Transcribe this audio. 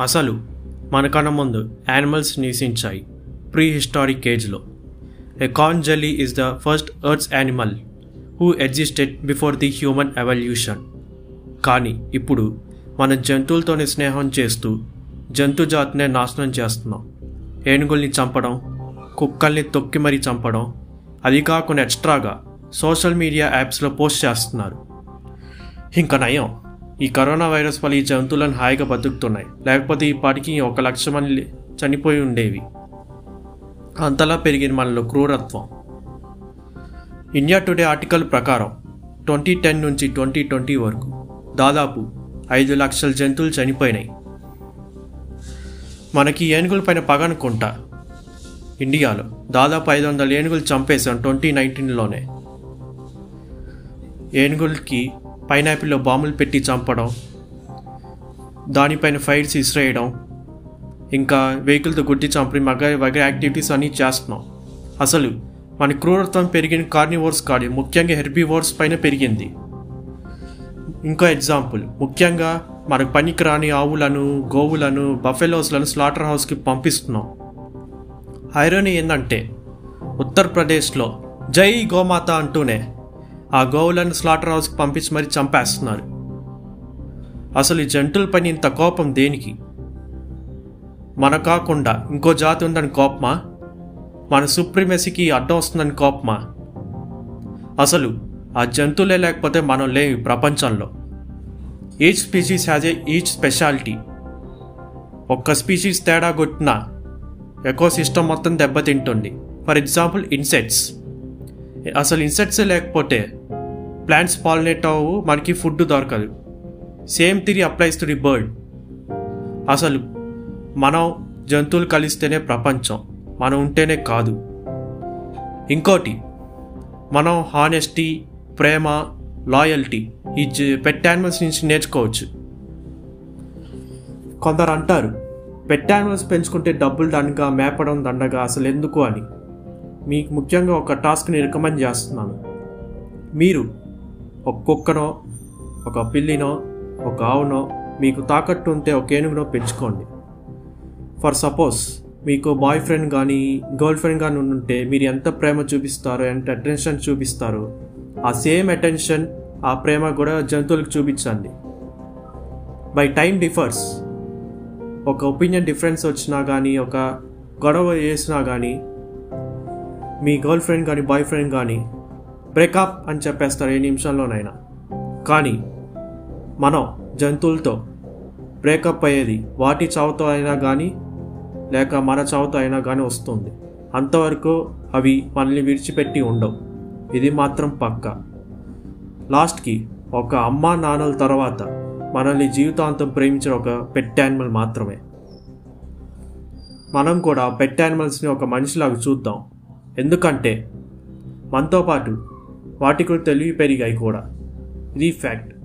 అసలు మన కన్న ముందు యానిమల్స్ నివసించాయి ప్రీ హిస్టారిక్ ఏజ్లో a corn jelly is the first earth's animal who existed before the human evolution కానీ ఇప్పుడు మన జంతువులతోనే స్నేహం చేస్తూ జంతు జాతినే నాశనం చేస్తున్నాం. ఏనుగుల్ని చంపడం కుక్కల్ని తొక్కి మరీ చంపడం అది కాకుండా ఎక్స్ట్రాగా సోషల్ మీడియా యాప్స్లో పోస్ట్ చేస్తున్నారు. ఇంకా నయం. ఈ కరోనా వైరస్ వల్ల ఈ జంతువులను హాయిగా బతుకుతున్నాయి. లేకపోతే ఈ పాటికి ఒక లక్ష మంది చనిపోయి ఉండేవి. అంతలా పెరిగింది మనలో క్రూరత్వం. ఇండియా టుడే ఆర్టికల్ ప్రకారం ట్వంటీ టెన్ నుంచి ట్వంటీ ట్వంటీ వరకు దాదాపు ఐదు లక్షల జంతువులు చనిపోయినాయి. మనకి ఏనుగుల పైన పగ అనుకుంటా. ఇండియాలో దాదాపు ఐదు వందల ఏనుగులు చంపేశాం ట్వంటీ నైన్టీన్లోనే. ఏనుగులకి పైనాపిల్లో బాంబులు పెట్టి చంపడం దానిపైన ఫైర్స్ ఇసిరేయడం ఇంకా వెహికల్తో గుడ్డి చంపడం మగ వగ యాక్టివిటీస్ అన్నీ చేస్తున్నాం. అసలు మన క్రూరత్వం పెరిగిన కార్నివోర్స్ కాదు ముఖ్యంగా హెర్బీవోర్స్ పైన పెరిగింది. ఇంకో ఎగ్జాంపుల్ ముఖ్యంగా మనకు పనికిరాని ఆవులను గోవులను బఫెలోస్లను స్లాటర్ హౌస్కి పంపిస్తున్నాం. ఐరనీ ఏంటంటే ఉత్తరప్రదేశ్లో జై గోమాత అంటూనే ఆ గోవులను స్లాటర్ హౌస్కి పంపించి మరీ చంపేస్తున్నారు. అసలు ఈ జంతువుల పని ఇంత కోపం దేనికి? మన కాకుండా ఇంకో జాతి ఉందని కోపమా? మన సుప్రీమసీకి అడ్డం వస్తుందని కోపమా? అసలు ఆ జంతువులే లేకపోతే మనం లేవు ఈ ప్రపంచంలో. Each species has a each speciality. ఒక్క స్పీషీస్ తేడా కొట్టినా ఎకో సిస్టమ్ మొత్తం దెబ్బతింటుంది. For example insects. అసలు ఇన్సెక్ట్సే లేకపోతే ప్లాంట్స్ పాలినేట్ అవ్వు మనకి ఫుడ్ దొరకదు. సేమ్ తిరిగి అప్లైస్ టు ది బర్డ్ అసలు మనం జంతువులు కలిస్తేనే ప్రపంచం మనం ఉంటేనే కాదు. ఇంకోటి మనం హానెస్టీ ప్రేమ లాయల్టీ ఈ పెట్ యానిమల్స్ నుంచి నేర్చుకోవచ్చు. కొందరు అంటారు పెట్ యానిమల్స్ పెంచుకుంటే డబ్బులు దండగా మేపడం దండగా అసలు ఎందుకు అని. మీకు ముఖ్యంగా ఒక టాస్క్ని రికమెండ్ చేస్తున్నాను. మీరు ఒక కుక్కనో ఒక పిల్లినో ఒక ఆవునో మీకు తాకట్టు ఉంటే ఒక ఏనుగునో పెంచుకోండి. ఫర్ సపోజ్ మీకు బాయ్ ఫ్రెండ్ కానీ గర్ల్ ఫ్రెండ్ కానీ ఉంటే మీరు ఎంత ప్రేమ చూపిస్తారో ఎంత అటెన్షన్ చూపిస్తారో ఆ సేమ్ అటెన్షన్ ఆ ప్రేమ కూడా జంతువులకు చూపించండి. బై టైం డిఫర్స్ ఒక ఒపీనియన్ డిఫరెన్స్ వచ్చినా కానీ ఒక గొడవ చేసినా కానీ మీ గర్ల్ ఫ్రెండ్ కానీ బాయ్ ఫ్రెండ్ కానీ బ్రేకప్ అని చెప్పేస్తారు ఏ నిమిషంలోనైనా. కానీ మనం జంతువులతో బ్రేకప్ అయ్యేది వాటి చావుతో అయినా కానీ లేక మన చావుతో అయినా కానీ వస్తుంది. అంతవరకు అవి మనల్ని విడిచిపెట్టి ఉండవు. ఇది మాత్రం పక్క. లాస్ట్కి ఒక అమ్మ నాన్నల తర్వాత మనల్ని జీవితాంతం ప్రేమించిన ఒక పెట్ యానిమల్ మాత్రమే. మనం కూడా పెట్ యానిమల్స్ని ఒక మనిషిలాగా చూద్దాం. ఎందుకంటే మనతో పాటు వాటికి తెలివి పెరిగాయి కూడా. ఇది ఫ్యాక్ట్.